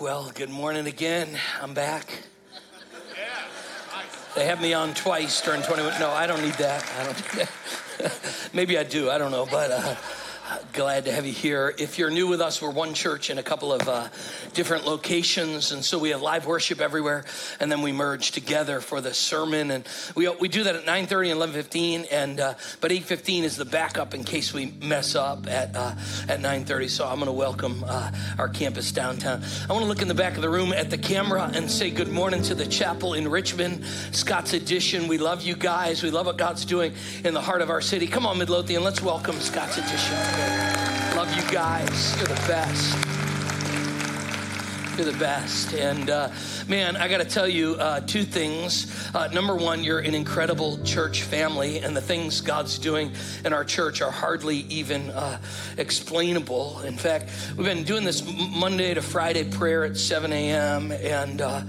Well, good morning again. I'm back. They have me on twice during 21. No, I don't need that. I don't. Maybe I do. I don't know. But uh, glad to have you here. If you're new with us, we're one church in a couple of uh, different locations, and so we have live worship everywhere, and then we merge together for the sermon, and we we do that at 9:30 and 11:15, and uh, but 8:15 is the backup in case we mess up at uh, at 9:30. So I'm going to welcome uh, our campus downtown. I want to look in the back of the room at the camera and say good morning to the chapel in Richmond, Scott's Addition. We love you guys. We love what God's doing in the heart of our city. Come on, Midlothian, let's welcome Scott's Addition. Love you guys. You're the best. You're the best. And uh, man, I got to tell you uh, two things. Uh, number one, you're an incredible church family, and the things God's doing in our church are hardly even uh, explainable. In fact, we've been doing this Monday to Friday prayer at 7 a.m. and uh,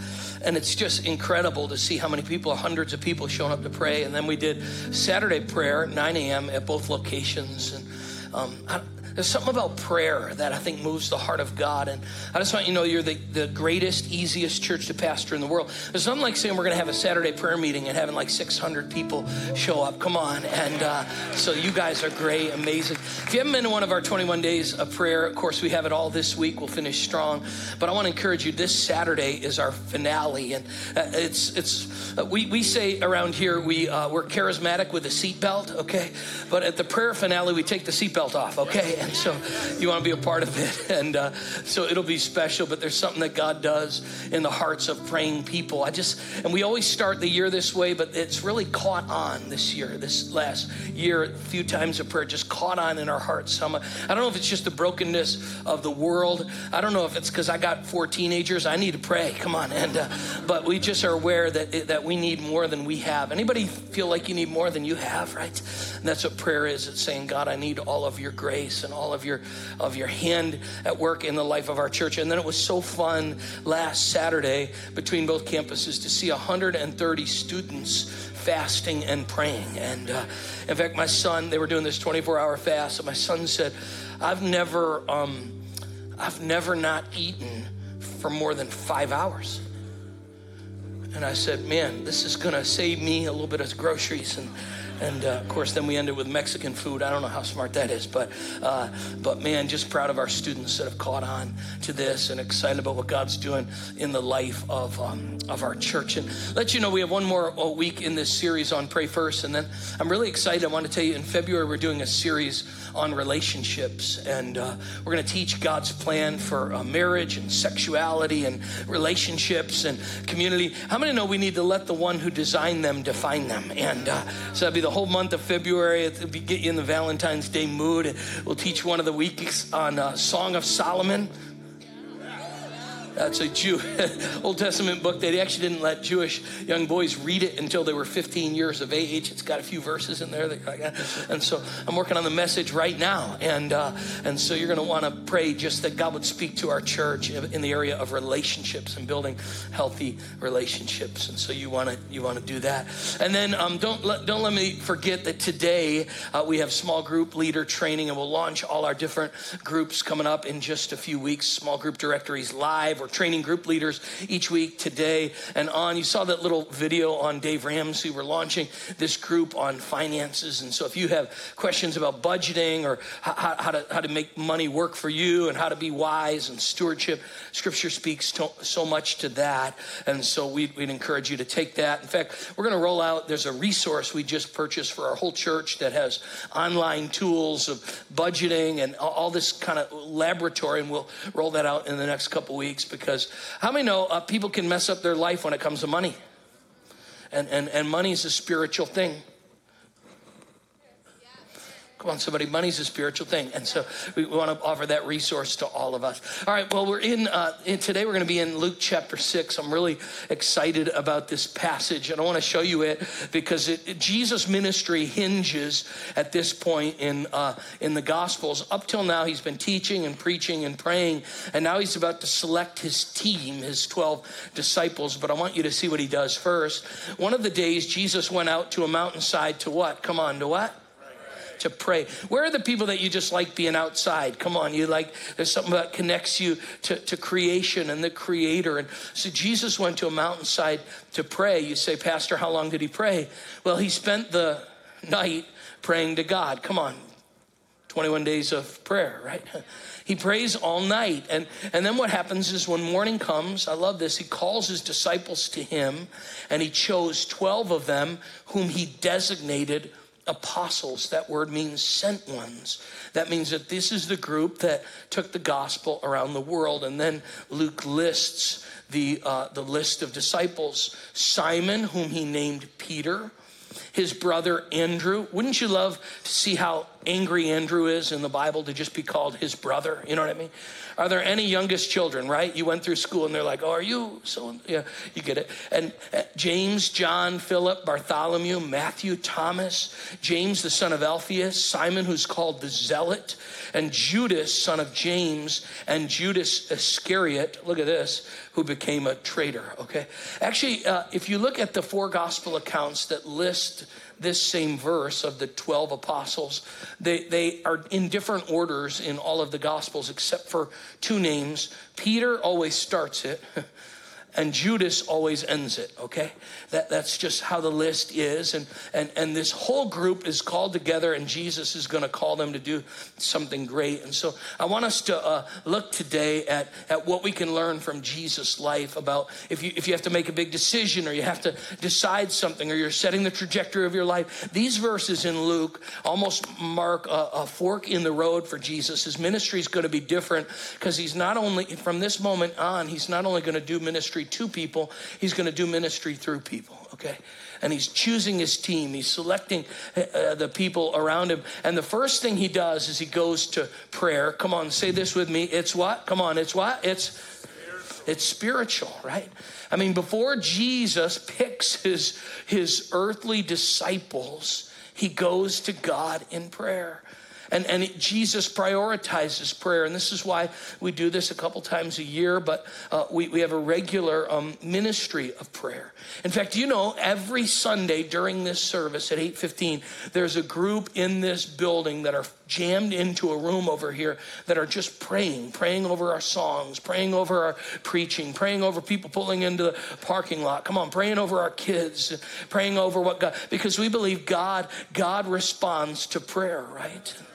and it's just incredible to see how many people, hundreds of people showing up to pray. And then we did Saturday prayer, at 9 a.m. at both locations. And um, I, there's something about prayer that I think moves the heart of God. And I just want you to know you're the, the greatest, easiest church to pastor in the world. There's nothing like saying we're going to have a Saturday prayer meeting and having like 600 people show up. Come on. And uh, so you guys are great, amazing. If you haven't been to one of our 21 days of prayer, of course, we have it all this week. We'll finish strong. But I want to encourage you this Saturday is our finale. And uh, it's, it's uh, we, we say around here, we, uh, we're charismatic with a seatbelt, okay? But at the prayer finale, we take the seatbelt off, okay? And so you want to be a part of it. And uh, so it'll be special, but there's something that God does in the hearts of praying people. I just, and we always start the year this way, but it's really caught on this year, this last year, a few times of prayer just caught on in our hearts. Some, I don't know if it's just the brokenness of the world. I don't know if it's because I got four teenagers. I need to pray. Come on. And, uh, but we just are aware that, that we need more than we have. Anybody feel like you need more than you have, right? And that's what prayer is. It's saying, God, I need all of your grace and all of your of your hand at work in the life of our church. And then it was so fun last Saturday between both campuses to see 130 students fasting and praying. And uh, in fact, my son, they were doing this 24 hour fast, and my son said, I've never, um, I've never not eaten for more than five hours. And I said, man, this is going to save me a little bit of groceries and and uh, of course, then we ended with Mexican food. I don't know how smart that is, but uh, but man, just proud of our students that have caught on to this and excited about what God's doing in the life of um, of our church. And let you know, we have one more uh, week in this series on Pray First, and then I'm really excited. I want to tell you, in February we're doing a series on relationships, and uh, we're going to teach God's plan for uh, marriage and sexuality and relationships and community. How many know we need to let the one who designed them define them? And uh, so that'll be the whole month of February. It'll get you in the Valentine's Day mood. We'll teach one of the weeks on uh, Song of Solomon. That's a Jew, Old Testament book. They actually didn't let Jewish young boys read it until they were 15 years of age. It's got a few verses in there. That, and so I'm working on the message right now. And, uh, and so you're going to want to pray just that God would speak to our church in the area of relationships and building healthy relationships. And so you want to you want to do that. And then um, don't, let, don't let me forget that today uh, we have small group leader training and we'll launch all our different groups coming up in just a few weeks. Small group directories live we're training group leaders each week today and on. You saw that little video on Dave Ramsey. We're launching this group on finances. And so if you have questions about budgeting or how, how, to, how to make money work for you and how to be wise and stewardship, Scripture speaks to, so much to that. And so we'd, we'd encourage you to take that. In fact, we're going to roll out, there's a resource we just purchased for our whole church that has online tools of budgeting and all this kind of laboratory. And we'll roll that out in the next couple weeks because how many know uh, people can mess up their life when it comes to money? And, and, and money is a spiritual thing. Come on, somebody. Money's a spiritual thing. And so we want to offer that resource to all of us. All right, well, we're in, uh, in today, we're going to be in Luke chapter 6. I'm really excited about this passage, and I want to show you it because it, it, Jesus' ministry hinges at this point in, uh, in the Gospels. Up till now, he's been teaching and preaching and praying, and now he's about to select his team, his 12 disciples. But I want you to see what he does first. One of the days, Jesus went out to a mountainside to what? Come on, to what? To pray. Where are the people that you just like being outside? Come on, you like, there's something that connects you to, to creation and the creator. And so Jesus went to a mountainside to pray. You say, Pastor, how long did he pray? Well, he spent the night praying to God. Come on, 21 days of prayer, right? He prays all night. And, and then what happens is when morning comes, I love this, he calls his disciples to him and he chose 12 of them whom he designated apostles. That word means sent ones. That means that this is the group that took the gospel around the world. And then Luke lists the, uh, the list of disciples Simon, whom he named Peter, his brother Andrew. Wouldn't you love to see how angry Andrew is in the Bible to just be called his brother? You know what I mean? Are there any youngest children, right? You went through school and they're like, oh, are you so? Yeah, you get it. And uh, James, John, Philip, Bartholomew, Matthew, Thomas, James, the son of Alphaeus, Simon, who's called the Zealot, and Judas, son of James, and Judas Iscariot, look at this, who became a traitor, okay? Actually, uh, if you look at the four gospel accounts that list this same verse of the 12 apostles. They, they are in different orders in all of the gospels except for two names. Peter always starts it. and Judas always ends it, okay? That, that's just how the list is. And, and, and this whole group is called together, and Jesus is going to call them to do something great. And so I want us to uh, look today at, at what we can learn from Jesus' life about if you, if you have to make a big decision or you have to decide something or you're setting the trajectory of your life. These verses in Luke almost mark a, a fork in the road for Jesus. His ministry is going to be different because he's not only, from this moment on, he's not only going to do ministry ministry to people, he's going to do ministry through people, okay? And he's choosing his team, he's selecting uh, the people around him. And the first thing he does is he goes to prayer. Come on, say this with me. It's what? Come on, it's what? It's it's spiritual, right? I mean, before Jesus picks his his earthly disciples, he goes to God in prayer. And, and it, Jesus prioritizes prayer. And this is why we do this a couple times a year, but uh, we, we have a regular um, ministry of prayer. In fact, you know, every Sunday during this service at 8.15, there's a group in this building that are jammed into a room over here that are just praying, praying over our songs, praying over our preaching, praying over people pulling into the parking lot. Come on, praying over our kids, praying over what God, because we believe God, God responds to prayer, right?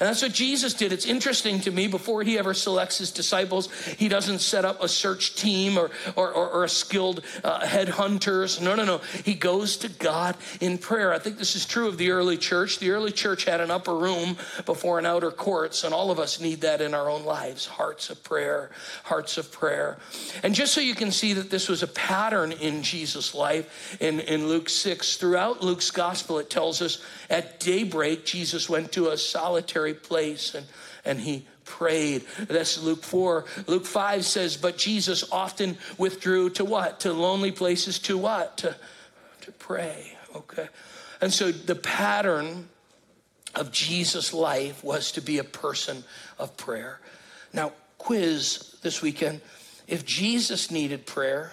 And that's what Jesus did. It's interesting to me, before he ever selects his disciples, he doesn't set up a search team or, or, or, or a skilled uh, headhunters. No, no, no. He goes to God in prayer. I think this is true of the early church. The early church had an upper room before an outer courts, and all of us need that in our own lives hearts of prayer, hearts of prayer. And just so you can see that this was a pattern in Jesus' life, in, in Luke 6, throughout Luke's gospel, it tells us at daybreak, Jesus went to a solitary place and, and he prayed. That's Luke 4. Luke 5 says, But Jesus often withdrew to what? To lonely places to what? To, to pray. Okay. And so the pattern of Jesus' life was to be a person of prayer. Now, quiz this weekend. If Jesus needed prayer,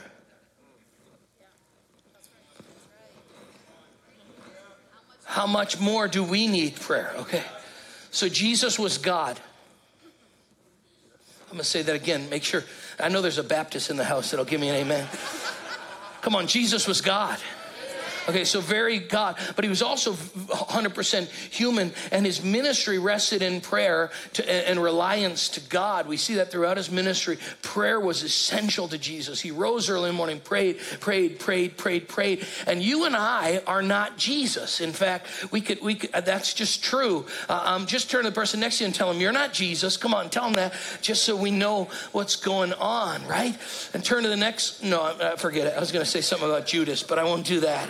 how much more do we need prayer? Okay. So Jesus was God. I'm going to say that again. Make sure. I know there's a Baptist in the house that'll give me an amen. Come on, Jesus was God. Okay, so very God, but he was also 100% human, and his ministry rested in prayer to, and reliance to God. We see that throughout his ministry. Prayer was essential to Jesus. He rose early in the morning, prayed, prayed, prayed, prayed, prayed. And you and I are not Jesus. In fact, we could, we could, that's just true. Uh, um, just turn to the person next to you and tell them, You're not Jesus. Come on, tell them that, just so we know what's going on, right? And turn to the next, no, uh, forget it. I was going to say something about Judas, but I won't do that.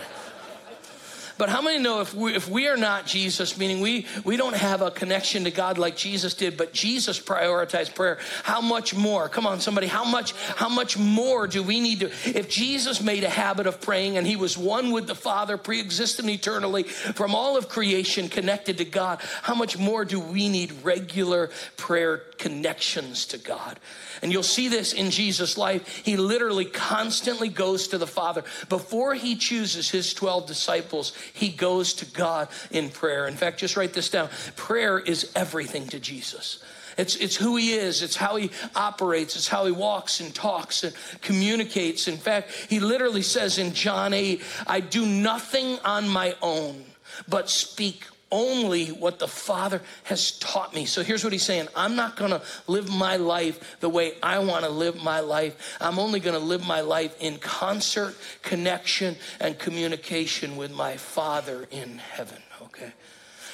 But how many know if we, if we are not Jesus, meaning we, we don't have a connection to God like Jesus did, but Jesus prioritized prayer, how much more? Come on, somebody, how much, how much more do we need to? If Jesus made a habit of praying and he was one with the Father, pre existent eternally, from all of creation connected to God, how much more do we need regular prayer connections to God? And you'll see this in Jesus' life. He literally constantly goes to the Father. Before he chooses his 12 disciples, he goes to God in prayer. In fact, just write this down prayer is everything to Jesus. It's, it's who he is. It's how he operates. It's how he walks and talks and communicates. In fact, he literally says in John 8, I do nothing on my own, but speak only what the Father has taught me. So here's what he's saying I'm not going to live my life the way I want to live my life. I'm only going to live my life in concert, connection, and communication with my Father in heaven, okay?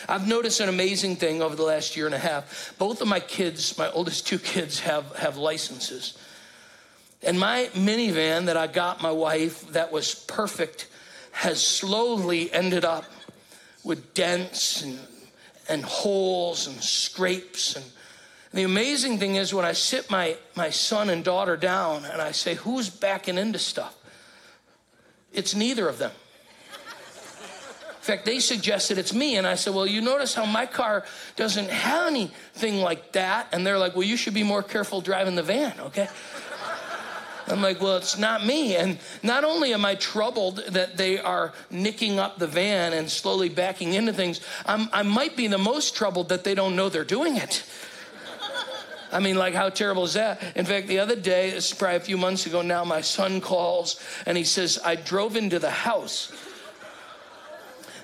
I've noticed an amazing thing over the last year and a half. Both of my kids, my oldest two kids, have, have licenses. And my minivan that I got my wife that was perfect has slowly ended up with dents and, and holes and scrapes. And, and the amazing thing is when I sit my, my son and daughter down and I say, Who's backing into stuff? It's neither of them. In fact, they suggested it's me. And I said, Well, you notice how my car doesn't have anything like that. And they're like, Well, you should be more careful driving the van, okay? I'm like, Well, it's not me. And not only am I troubled that they are nicking up the van and slowly backing into things, I'm, I might be the most troubled that they don't know they're doing it. I mean, like, how terrible is that? In fact, the other day, probably a few months ago now, my son calls and he says, I drove into the house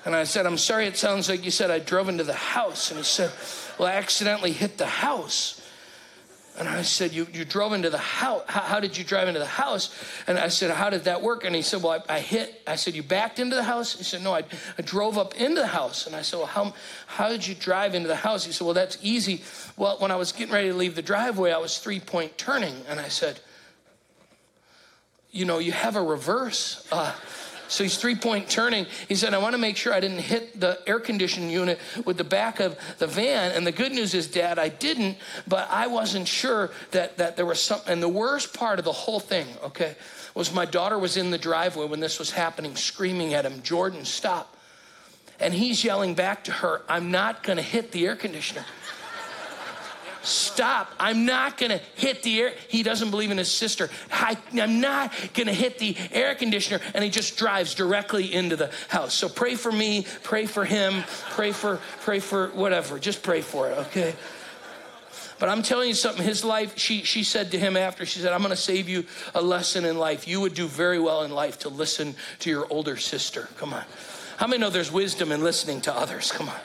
and I said, I'm sorry, it sounds like you said I drove into the house. And he said, Well, I accidentally hit the house. And I said, You, you drove into the house. How, how, did you drive into the house? And I said, How did that work? And he said, Well, I, I hit. I said, You backed into the house? He said, No, I, I drove up into the house. And I said, Well, how, how did you drive into the house? He said, Well, that's easy. Well, when I was getting ready to leave the driveway, I was three point turning. And I said, You know, you have a reverse. Uh, so he's three point turning. He said, I want to make sure I didn't hit the air conditioning unit with the back of the van. And the good news is, Dad, I didn't, but I wasn't sure that, that there was something. And the worst part of the whole thing, okay, was my daughter was in the driveway when this was happening, screaming at him, Jordan, stop. And he's yelling back to her, I'm not going to hit the air conditioner. Stop. I'm not going to hit the air. He doesn't believe in his sister. I, am not going to hit the air conditioner. And he just drives directly into the house. So pray for me, pray for him, pray for, pray for whatever. Just pray for it, okay? But I'm telling you something, his life, she, she said to him after, she said, I'm going to save you a lesson in life. You would do very well in life to listen to your older sister. Come on. How many know there's wisdom in listening to others? Come on.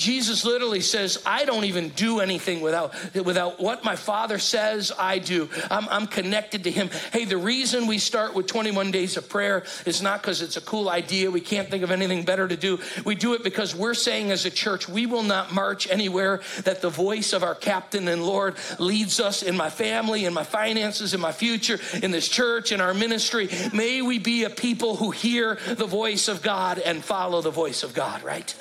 Jesus literally says, I don't even do anything without, without what my Father says I do. I'm, I'm connected to Him. Hey, the reason we start with 21 days of prayer is not because it's a cool idea. We can't think of anything better to do. We do it because we're saying as a church, we will not march anywhere that the voice of our captain and Lord leads us in my family, in my finances, in my future, in this church, in our ministry. May we be a people who hear the voice of God and follow the voice of God, right?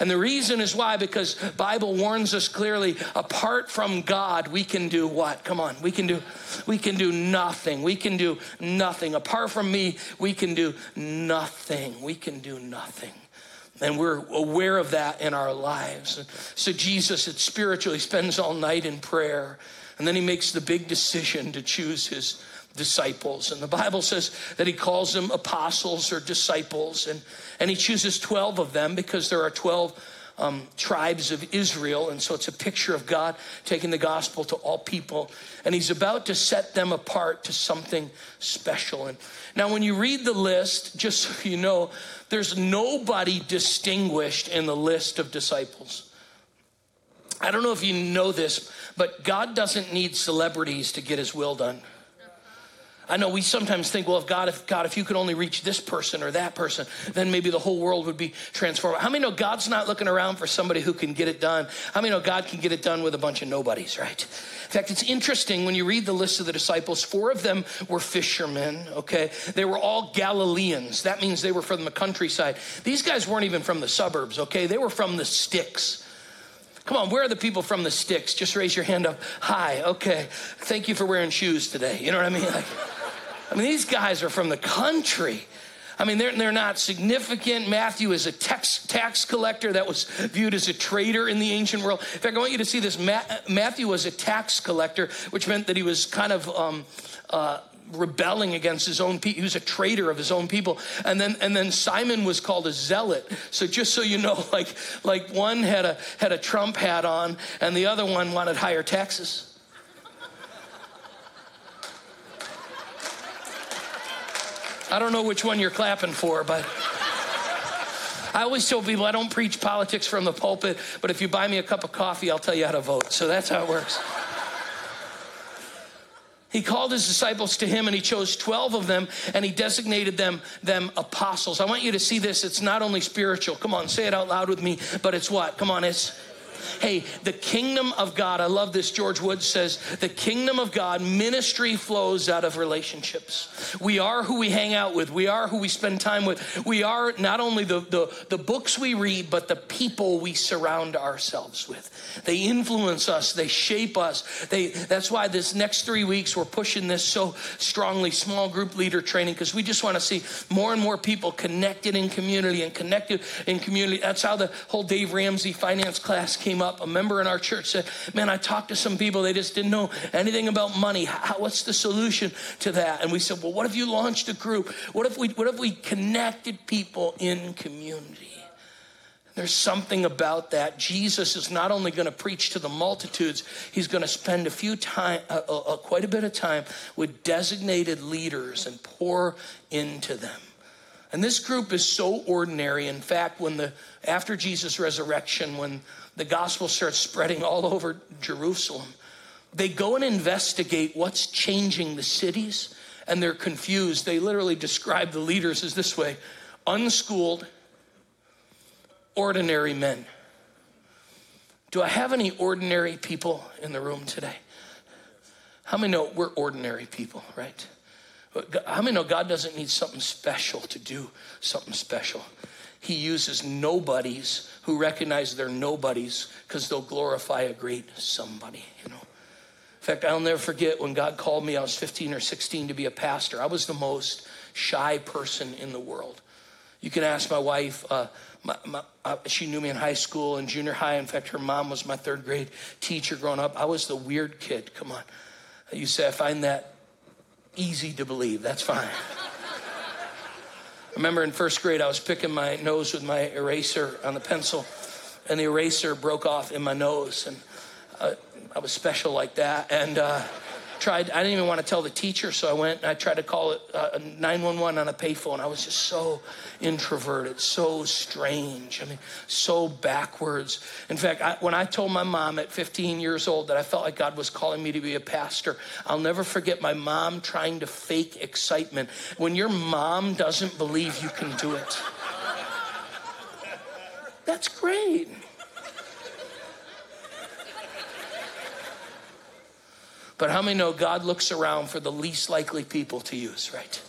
And the reason is why because Bible warns us clearly apart from God we can do what? Come on. We can do we can do nothing. We can do nothing. Apart from me, we can do nothing. We can do nothing. And we're aware of that in our lives. So Jesus, it spiritually spends all night in prayer. And then he makes the big decision to choose his disciples. And the Bible says that he calls them apostles or disciples. And, and he chooses 12 of them because there are 12 um, tribes of Israel. And so it's a picture of God taking the gospel to all people. And he's about to set them apart to something special. And now, when you read the list, just so you know, there's nobody distinguished in the list of disciples. I don't know if you know this, but God doesn't need celebrities to get his will done. I know we sometimes think, well, if God, if God, if you could only reach this person or that person, then maybe the whole world would be transformed. How many know God's not looking around for somebody who can get it done? How many know God can get it done with a bunch of nobodies, right? In fact, it's interesting when you read the list of the disciples, four of them were fishermen, okay? They were all Galileans. That means they were from the countryside. These guys weren't even from the suburbs, okay? They were from the sticks. Come on, where are the people from the sticks? Just raise your hand up. Hi, okay. Thank you for wearing shoes today. You know what I mean? Like, I mean, these guys are from the country. I mean, they're, they're not significant. Matthew is a tax, tax collector that was viewed as a traitor in the ancient world. In fact, I want you to see this. Ma- Matthew was a tax collector, which meant that he was kind of um, uh, rebelling against his own people. He was a traitor of his own people. And then and then Simon was called a zealot. So just so you know, like like one had a had a Trump hat on and the other one wanted higher taxes. I don't know which one you're clapping for, but I always tell people I don't preach politics from the pulpit, but if you buy me a cup of coffee, I'll tell you how to vote. So that's how it works. He called his disciples to him and he chose 12 of them and he designated them them apostles. I want you to see this. It's not only spiritual. Come on, say it out loud with me, but it's what? Come on, it's Hey, the kingdom of God, I love this. George Woods says, the kingdom of God, ministry flows out of relationships. We are who we hang out with, we are who we spend time with. We are not only the, the, the books we read, but the people we surround ourselves with. They influence us, they shape us. They, that's why this next three weeks we're pushing this so strongly small group leader training because we just want to see more and more people connected in community and connected in community. That's how the whole Dave Ramsey finance class came up up. A member in our church said, Man, I talked to some people, they just didn't know anything about money. How, what's the solution to that? And we said, Well, what if you launched a group? What if we, what if we connected people in community? There's something about that. Jesus is not only going to preach to the multitudes, he's going to spend a few time, uh, uh, quite a bit of time with designated leaders and pour into them. And this group is so ordinary. In fact, when the after Jesus' resurrection, when the gospel starts spreading all over Jerusalem. They go and investigate what's changing the cities, and they're confused. They literally describe the leaders as this way unschooled, ordinary men. Do I have any ordinary people in the room today? How many know we're ordinary people, right? How many know God doesn't need something special to do something special? He uses nobodies who recognize they're nobodies because they'll glorify a great somebody, you know. In fact, I'll never forget when God called me, I was 15 or 16 to be a pastor. I was the most shy person in the world. You can ask my wife, uh, my, my, uh, she knew me in high school and junior high. In fact, her mom was my third grade teacher growing up. I was the weird kid. Come on. You say, I find that easy to believe. That's fine. I remember in first grade, I was picking my nose with my eraser on the pencil, and the eraser broke off in my nose, and uh, I was special like that. And uh, tried, I didn't even want to tell the teacher, so I went and I tried to call it uh, 911 on a payphone. I was just so introverted, so strange. I mean, so backwards. In fact, I, when I told my mom at 15 years old that I felt like God was calling me to be a pastor, I'll never forget my mom trying to fake excitement. When your mom doesn't believe you can do it, that's great. But how many know God looks around for the least likely people to use, right?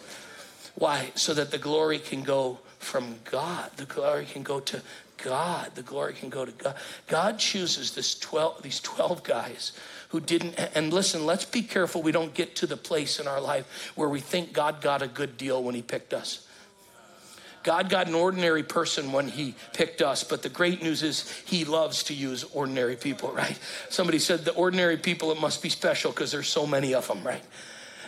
Why? So that the glory can go from God. The glory can go to God. The glory can go to God. God chooses this 12, these 12 guys who didn't. And listen, let's be careful we don't get to the place in our life where we think God got a good deal when he picked us. God got an ordinary person when he picked us, but the great news is he loves to use ordinary people, right? Somebody said the ordinary people, it must be special because there's so many of them, right?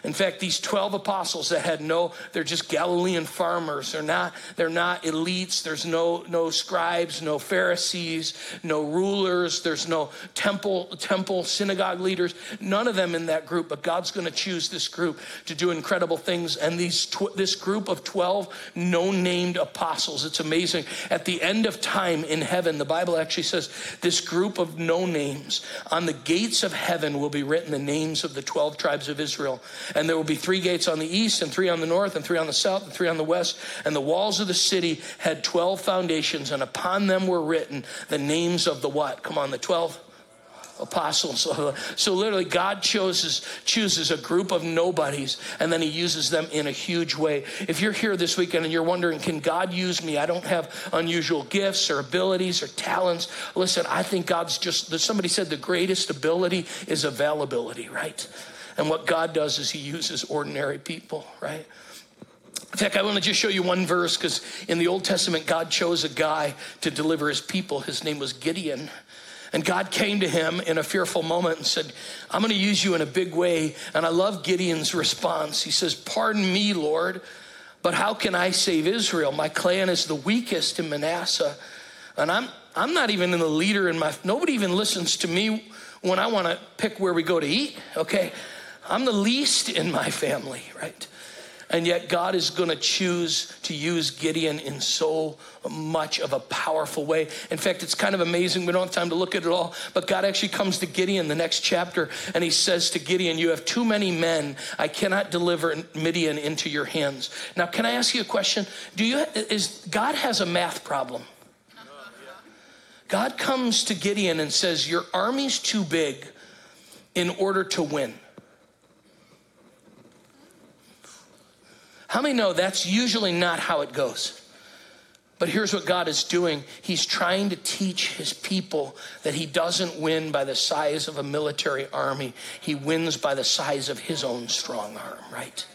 In fact, these 12 apostles that had no, they're just Galilean farmers. They're not, they're not elites. There's no, no scribes, no Pharisees, no rulers. There's no temple, temple, synagogue leaders. None of them in that group, but God's going to choose this group to do incredible things. And these, tw- this group of 12 no named apostles, it's amazing. At the end of time in heaven, the Bible actually says this group of no names on the gates of heaven will be written the names of the 12 tribes of Israel. And there will be three gates on the east, and three on the north, and three on the south, and three on the west. And the walls of the city had 12 foundations, and upon them were written the names of the what? Come on, the 12 apostles. So literally, God chooses chooses a group of nobodies, and then He uses them in a huge way. If you're here this weekend and you're wondering, can God use me? I don't have unusual gifts or abilities or talents. Listen, I think God's just. Somebody said the greatest ability is availability, right? And what God does is He uses ordinary people, right? In fact, I want to just show you one verse because in the Old Testament, God chose a guy to deliver his people. His name was Gideon. And God came to him in a fearful moment and said, I'm going to use you in a big way. And I love Gideon's response. He says, Pardon me, Lord, but how can I save Israel? My clan is the weakest in Manasseh. And I'm, I'm not even in the leader in my, nobody even listens to me when I want to pick where we go to eat, okay? I'm the least in my family, right? And yet, God is going to choose to use Gideon in so much of a powerful way. In fact, it's kind of amazing. We don't have time to look at it all, but God actually comes to Gideon the next chapter and he says to Gideon, You have too many men. I cannot deliver Midian into your hands. Now, can I ask you a question? Do you, is God has a math problem? God comes to Gideon and says, Your army's too big in order to win. How many know that's usually not how it goes? But here's what God is doing He's trying to teach His people that He doesn't win by the size of a military army, He wins by the size of His own strong arm, right?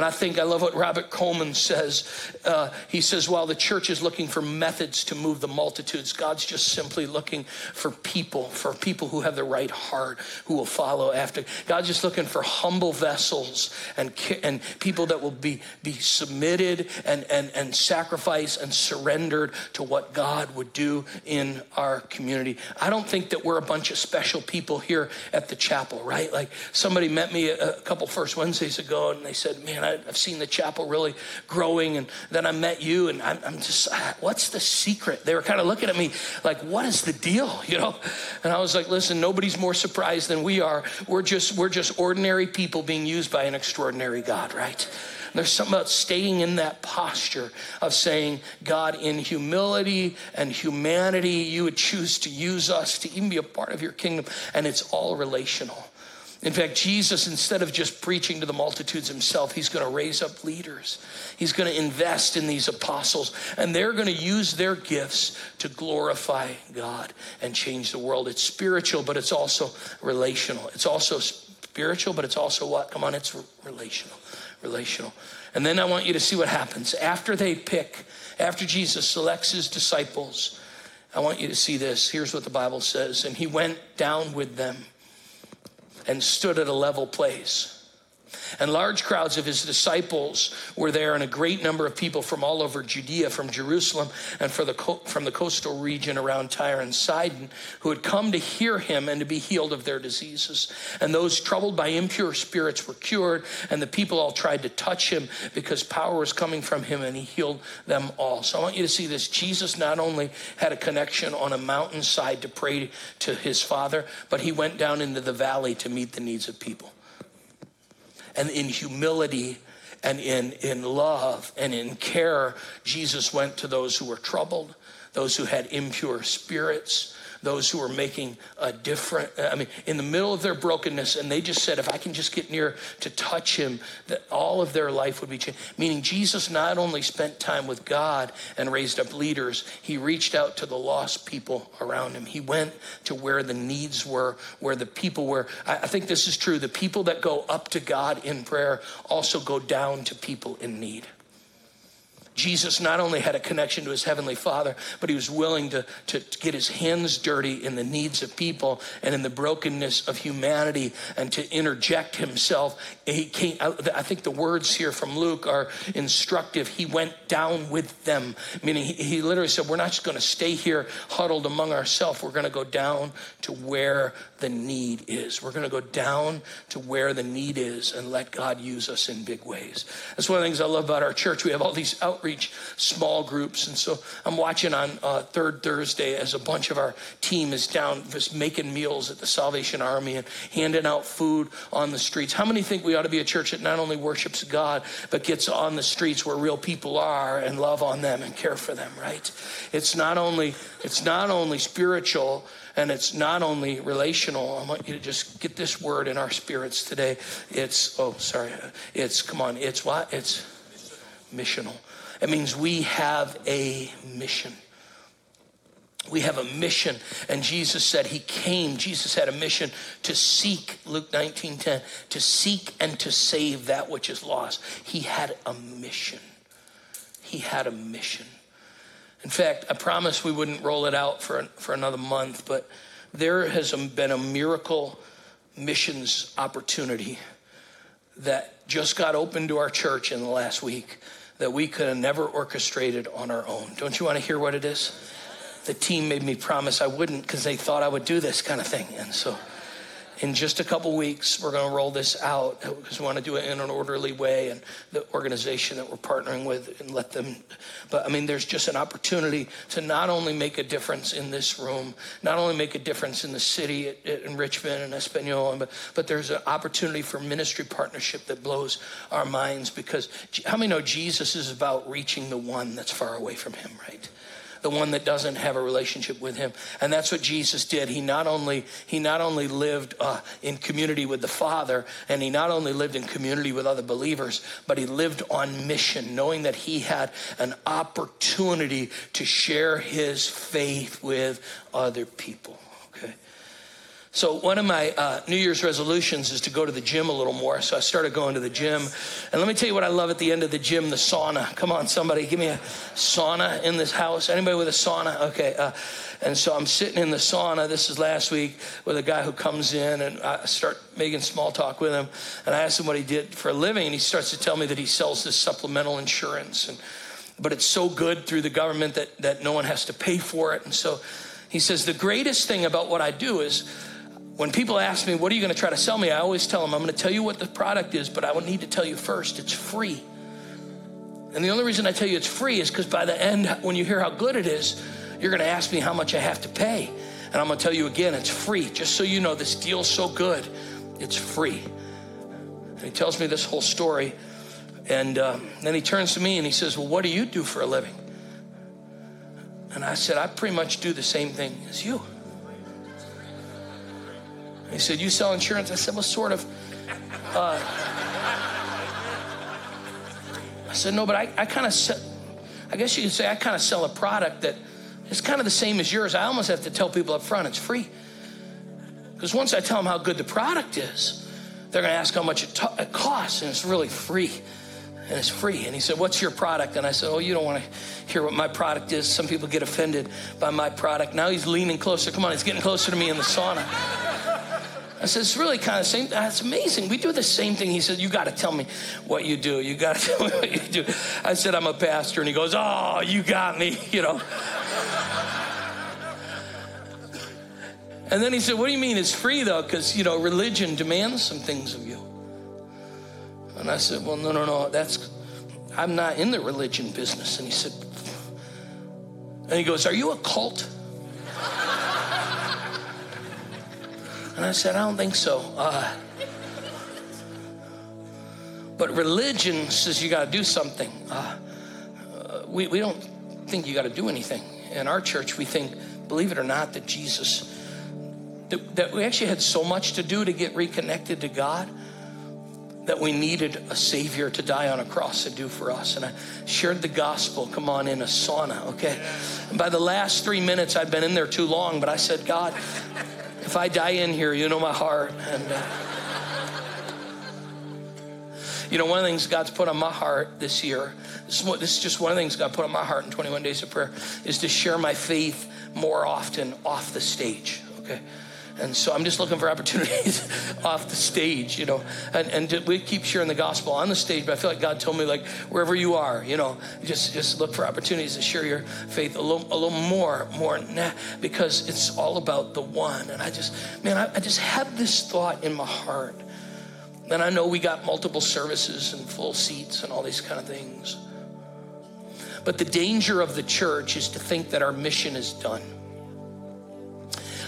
And I think I love what Robert Coleman says. Uh, he says, while the church is looking for methods to move the multitudes, God's just simply looking for people, for people who have the right heart, who will follow after. God's just looking for humble vessels and, and people that will be, be submitted and, and, and sacrifice and surrendered to what God would do in our community. I don't think that we're a bunch of special people here at the chapel, right? Like somebody met me a, a couple First Wednesdays ago and they said, man, have seen the chapel really growing. And then I met you, and I'm, I'm just, ah, what's the secret? They were kind of looking at me like, what is the deal? You know? And I was like, listen, nobody's more surprised than we are. We're just, we're just ordinary people being used by an extraordinary God, right? There's something about staying in that posture of saying, God, in humility and humanity, you would choose to use us to even be a part of your kingdom. And it's all relational. In fact, Jesus, instead of just preaching to the multitudes himself, he's going to raise up leaders. He's going to invest in these apostles, and they're going to use their gifts to glorify God and change the world. It's spiritual, but it's also relational. It's also spiritual, but it's also what? Come on, it's relational. Relational. And then I want you to see what happens. After they pick, after Jesus selects his disciples, I want you to see this. Here's what the Bible says. And he went down with them and stood at a level place. And large crowds of his disciples were there, and a great number of people from all over Judea, from Jerusalem, and the co- from the coastal region around Tyre and Sidon, who had come to hear him and to be healed of their diseases. And those troubled by impure spirits were cured, and the people all tried to touch him because power was coming from him, and he healed them all. So I want you to see this. Jesus not only had a connection on a mountainside to pray to his Father, but he went down into the valley to meet the needs of people and in humility and in, in love and in care, Jesus went to those who were troubled, those who had impure spirits, those who were making a different, I mean, in the middle of their brokenness, and they just said, if I can just get near to touch him, that all of their life would be changed. Meaning, Jesus not only spent time with God and raised up leaders, he reached out to the lost people around him. He went to where the needs were, where the people were. I, I think this is true. The people that go up to God in prayer also go down to people in need. Jesus not only had a connection to his heavenly father, but he was willing to, to, to, get his hands dirty in the needs of people and in the brokenness of humanity and to interject himself. He came, I think the words here from Luke are instructive. He went down with them, meaning he, he literally said, We're not just going to stay here huddled among ourselves. We're going to go down to where the need is. We're going to go down to where the need is and let God use us in big ways. That's one of the things I love about our church. We have all these outreach small groups. And so I'm watching on uh, third Thursday as a bunch of our team is down just making meals at the Salvation Army and handing out food on the streets. How many think we ought to be a church that not only worships God, but gets on the streets where real people are and love on them and care for them, right? It's not only, it's not only spiritual, and it's not only relational. I want you to just get this word in our spirits today. It's, oh, sorry. It's, come on, it's what? It's missional. It means we have a mission. We have a mission. And Jesus said he came, Jesus had a mission to seek, Luke 19 10, to seek and to save that which is lost. He had a mission. He had a mission. In fact, I promised we wouldn't roll it out for, for another month, but there has been a miracle missions opportunity that just got opened to our church in the last week that we could have never orchestrated on our own. Don't you want to hear what it is? The team made me promise I wouldn't because they thought I would do this kind of thing. And so in just a couple weeks, we're going to roll this out because we want to do it in an orderly way. And the organization that we're partnering with and let them. But I mean, there's just an opportunity to not only make a difference in this room, not only make a difference in the city in Richmond and Espanol, but, but there's an opportunity for ministry partnership that blows our minds because how many know Jesus is about reaching the one that's far away from him, right? The one that doesn't have a relationship with him. And that's what Jesus did. He not only he not only lived uh, in community with the Father, and he not only lived in community with other believers, but he lived on mission, knowing that he had an opportunity to share his faith with other people. So, one of my uh, New Year's resolutions is to go to the gym a little more. So, I started going to the gym. And let me tell you what I love at the end of the gym the sauna. Come on, somebody, give me a sauna in this house. Anybody with a sauna? Okay. Uh, and so I'm sitting in the sauna. This is last week with a guy who comes in, and I start making small talk with him. And I ask him what he did for a living, and he starts to tell me that he sells this supplemental insurance. And, but it's so good through the government that, that no one has to pay for it. And so he says, The greatest thing about what I do is, when people ask me, What are you going to try to sell me? I always tell them, I'm going to tell you what the product is, but I would need to tell you first, it's free. And the only reason I tell you it's free is because by the end, when you hear how good it is, you're going to ask me how much I have to pay. And I'm going to tell you again, it's free. Just so you know, this deal's so good, it's free. And he tells me this whole story. And um, then he turns to me and he says, Well, what do you do for a living? And I said, I pretty much do the same thing as you. He said, You sell insurance? I said, Well, sort of. Uh, I said, No, but I, I kind of, se- I guess you could say I kind of sell a product that is kind of the same as yours. I almost have to tell people up front it's free. Because once I tell them how good the product is, they're going to ask how much it, it costs, and it's really free and it's free. And he said, What's your product? And I said, Oh, you don't want to hear what my product is. Some people get offended by my product. Now he's leaning closer. Come on, he's getting closer to me in the sauna. I said, it's really kind of same. That's amazing. We do the same thing. He said, you got to tell me what you do. You got to tell me what you do. I said, I'm a pastor. And he goes, oh, you got me, you know. and then he said, what do you mean it's free though? Because, you know, religion demands some things of you. And I said, well, no, no, no. That's, I'm not in the religion business. And he said, and he goes, are you a cult? And I said, I don't think so. Uh, but religion says you got to do something. Uh, uh, we, we don't think you got to do anything. In our church, we think, believe it or not, that Jesus, that, that we actually had so much to do to get reconnected to God that we needed a Savior to die on a cross to do for us. And I shared the gospel, come on, in a sauna, okay? And by the last three minutes, I'd been in there too long, but I said, God, if I die in here, you know my heart. And, uh, you know, one of the things God's put on my heart this year, this is, what, this is just one of the things God put on my heart in 21 Days of Prayer, is to share my faith more often off the stage, okay? And so I'm just looking for opportunities off the stage, you know. And, and we keep sharing the gospel on the stage, but I feel like God told me, like, wherever you are, you know, just just look for opportunities to share your faith a little, a little more, more, nah, because it's all about the one. And I just, man, I, I just had this thought in my heart. And I know we got multiple services and full seats and all these kind of things. But the danger of the church is to think that our mission is done.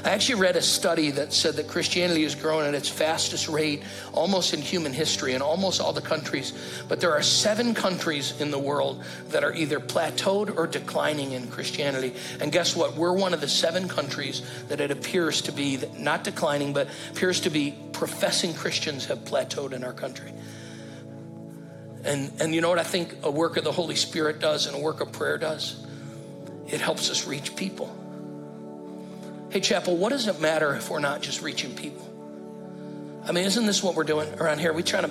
I actually read a study that said that Christianity is growing at its fastest rate almost in human history in almost all the countries. But there are seven countries in the world that are either plateaued or declining in Christianity. And guess what? We're one of the seven countries that it appears to be not declining, but appears to be professing Christians have plateaued in our country. And, and you know what I think a work of the Holy Spirit does and a work of prayer does? It helps us reach people. Hey, Chapel, what does it matter if we're not just reaching people? I mean, isn't this what we're doing around here? We try to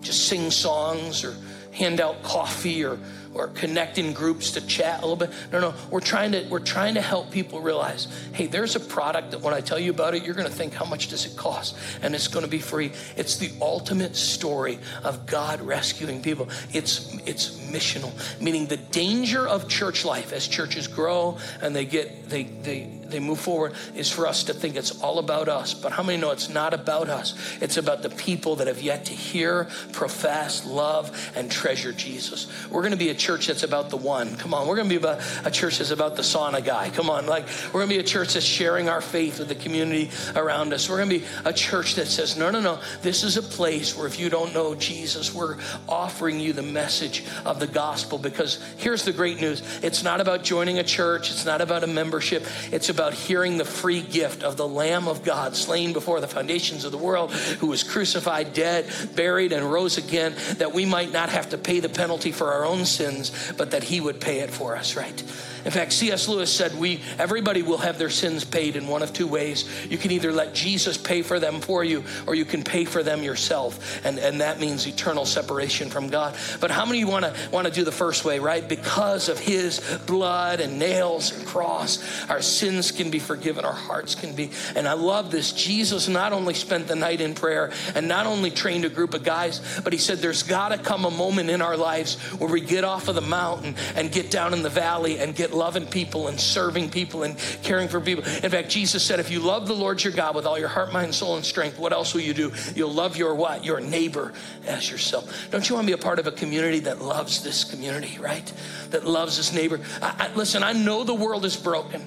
just sing songs or hand out coffee or or connect in groups to chat a little bit. No, no, we're trying to we're trying to help people realize, hey, there's a product that when I tell you about it, you're going to think how much does it cost, and it's going to be free. It's the ultimate story of God rescuing people. It's it's missional, meaning the danger of church life as churches grow and they get they they they move forward is for us to think it's all about us. But how many know it's not about us? It's about the people that have yet to hear, profess, love, and treasure Jesus. We're going to be a church that's about the one. Come on, we're going to be about a church that's about the sauna guy. Come on, like we're going to be a church that's sharing our faith with the community around us. We're going to be a church that says, no, no, no, this is a place where if you don't know Jesus, we're offering you the message of the gospel because here's the great news it's not about joining a church, it's not about a membership, it's about hearing the free gift of the Lamb of God slain before the foundations of the world, who was crucified, dead, buried, and rose again, that we might not have to pay the penalty for our own sins, but that He would pay it for us, right? In fact, C.S. Lewis said, "We everybody will have their sins paid in one of two ways. You can either let Jesus pay for them for you, or you can pay for them yourself, and and that means eternal separation from God. But how many want to want to do the first way, right? Because of His blood and nails and cross, our sins can be forgiven, our hearts can be. And I love this. Jesus not only spent the night in prayer and not only trained a group of guys, but He said, "There's got to come a moment in our lives where we get off of the mountain and get down in the valley and get loving people and serving people and caring for people. In fact, Jesus said, if you love the Lord your God with all your heart, mind, soul, and strength, what else will you do? You'll love your what? Your neighbor as yourself. Don't you want to be a part of a community that loves this community, right? That loves this neighbor. I, I, listen, I know the world is broken,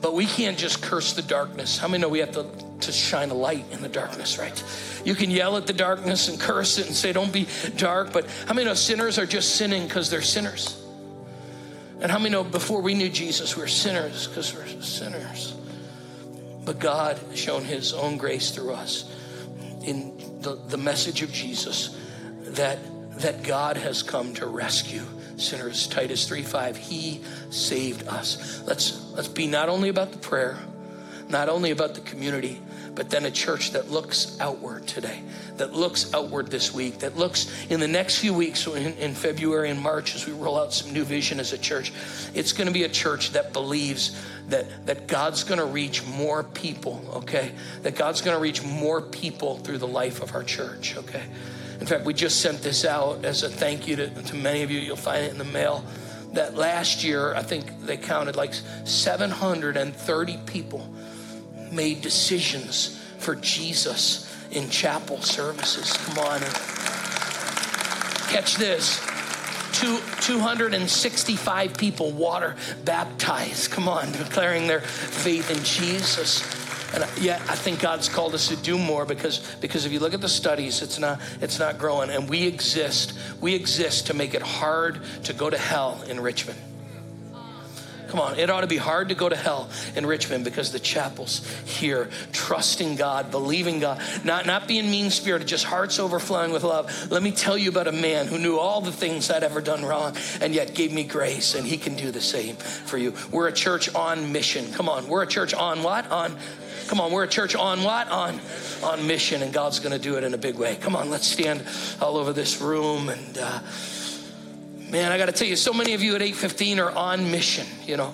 but we can't just curse the darkness. How many know we have to, to shine a light in the darkness, right? You can yell at the darkness and curse it and say, don't be dark, but how many know sinners are just sinning because they're sinners? And how many know before we knew Jesus, we were sinners because we're sinners? But God has shown his own grace through us in the, the message of Jesus that, that God has come to rescue sinners. Titus 3 5, he saved us. Let's, let's be not only about the prayer, not only about the community, but then a church that looks outward today, that looks outward this week, that looks in the next few weeks in, in February and March as we roll out some new vision as a church. It's going to be a church that believes that, that God's going to reach more people, okay? That God's going to reach more people through the life of our church, okay? In fact, we just sent this out as a thank you to, to many of you. You'll find it in the mail. That last year, I think they counted like 730 people made decisions for Jesus in chapel services. Come on. Catch this. Two, 265 people water baptized. Come on, declaring their faith in Jesus. And uh, yet, I think God's called us to do more because because if you look at the studies, it's not it's not growing. And we exist. We exist to make it hard to go to hell in Richmond. Come on, it ought to be hard to go to hell in Richmond because the chapel's here, trusting God, believing God, not, not being mean spirited, just hearts overflowing with love. Let me tell you about a man who knew all the things I'd ever done wrong and yet gave me grace, and he can do the same for you. We're a church on mission. Come on, we're a church on what? On Come on, we're a church on what? On on mission, and God's going to do it in a big way. Come on, let's stand all over this room and. Uh, Man, I got to tell you, so many of you at 815 are on mission, you know.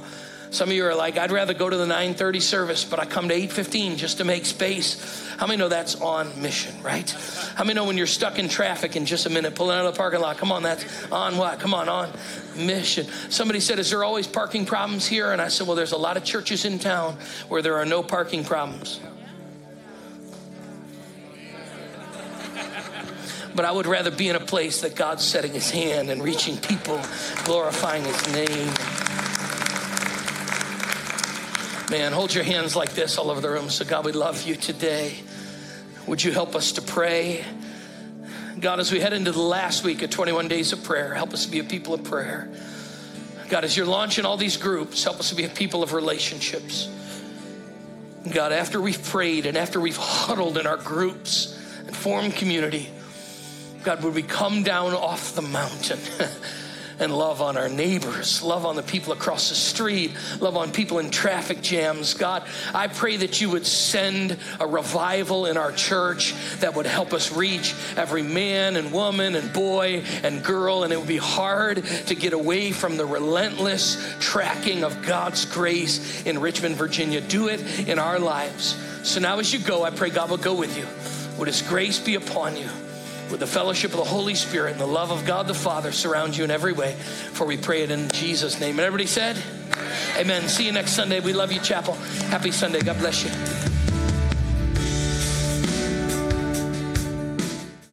Some of you are like, I'd rather go to the 930 service, but I come to 815 just to make space. How many know that's on mission, right? How many know when you're stuck in traffic in just a minute, pulling out of the parking lot, come on, that's on what? Come on, on mission. Somebody said, Is there always parking problems here? And I said, Well, there's a lot of churches in town where there are no parking problems. But I would rather be in a place that God's setting his hand and reaching people, glorifying his name. Man, hold your hands like this all over the room. So, God, we love you today. Would you help us to pray? God, as we head into the last week of 21 days of prayer, help us to be a people of prayer. God, as you're launching all these groups, help us to be a people of relationships. God, after we've prayed and after we've huddled in our groups and formed community, God, would we come down off the mountain? and love on our neighbors, love on the people across the street, love on people in traffic jams. God, I pray that you would send a revival in our church that would help us reach every man and woman and boy and girl. And it would be hard to get away from the relentless tracking of God's grace in Richmond, Virginia. Do it in our lives. So now, as you go, I pray God will go with you. Would his grace be upon you? With the fellowship of the Holy Spirit and the love of God the Father surround you in every way. For we pray it in Jesus' name. And everybody said, Amen. See you next Sunday. We love you, chapel. Happy Sunday. God bless you.